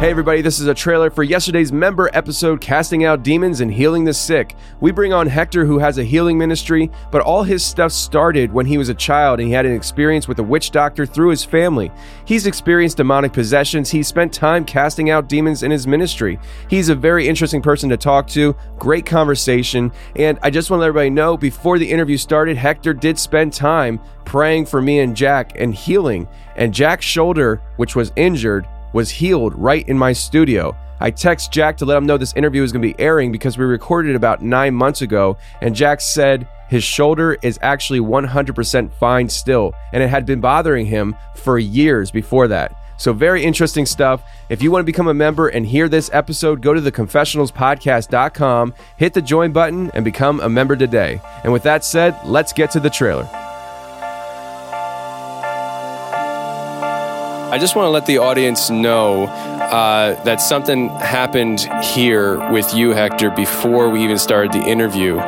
Hey, everybody, this is a trailer for yesterday's member episode Casting Out Demons and Healing the Sick. We bring on Hector, who has a healing ministry, but all his stuff started when he was a child and he had an experience with a witch doctor through his family. He's experienced demonic possessions, he spent time casting out demons in his ministry. He's a very interesting person to talk to, great conversation, and I just want to let everybody know before the interview started, Hector did spend time praying for me and Jack and healing, and Jack's shoulder, which was injured, was healed right in my studio. I text Jack to let him know this interview is going to be airing because we recorded it about nine months ago, and Jack said his shoulder is actually 100% fine still, and it had been bothering him for years before that. So, very interesting stuff. If you want to become a member and hear this episode, go to theconfessionalspodcast.com, hit the join button, and become a member today. And with that said, let's get to the trailer. I just want to let the audience know uh, that something happened here with you, Hector, before we even started the interview.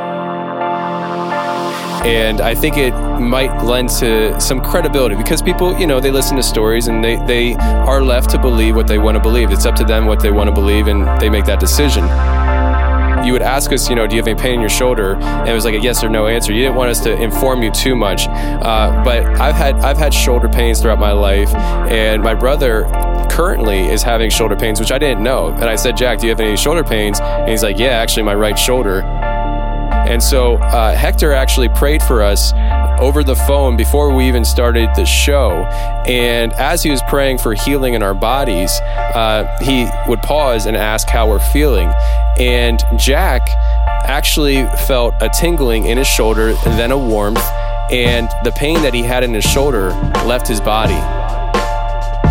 And I think it might lend to some credibility because people, you know, they listen to stories and they, they are left to believe what they want to believe. It's up to them what they want to believe and they make that decision you would ask us, you know, do you have any pain in your shoulder? And it was like a yes or no answer. You didn't want us to inform you too much. Uh, but I've had I've had shoulder pains throughout my life, and my brother currently is having shoulder pains, which I didn't know. And I said, Jack, do you have any shoulder pains? And he's like, Yeah, actually, my right shoulder. And so uh, Hector actually prayed for us over the phone before we even started the show. And as he was praying for healing in our bodies, uh, he would pause and ask how we're feeling. And Jack actually felt a tingling in his shoulder and then a warmth. And the pain that he had in his shoulder left his body.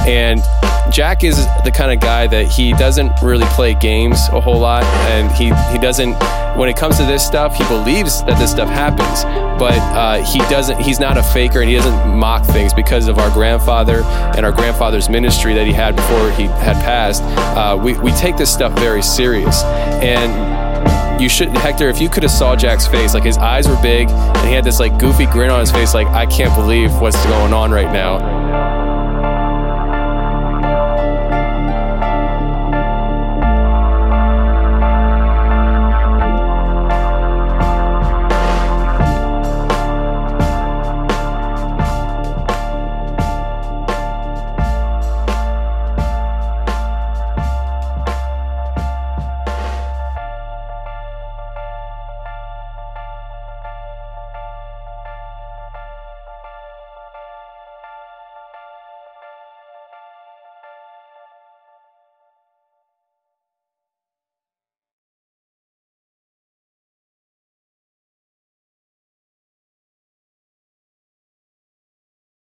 And Jack is the kind of guy that he doesn't really play games a whole lot, and he he doesn't. When it comes to this stuff, he believes that this stuff happens, but uh, he doesn't. He's not a faker, and he doesn't mock things because of our grandfather and our grandfather's ministry that he had before he had passed. Uh, we we take this stuff very serious, and you should Hector, if you could have saw Jack's face, like his eyes were big and he had this like goofy grin on his face, like I can't believe what's going on right now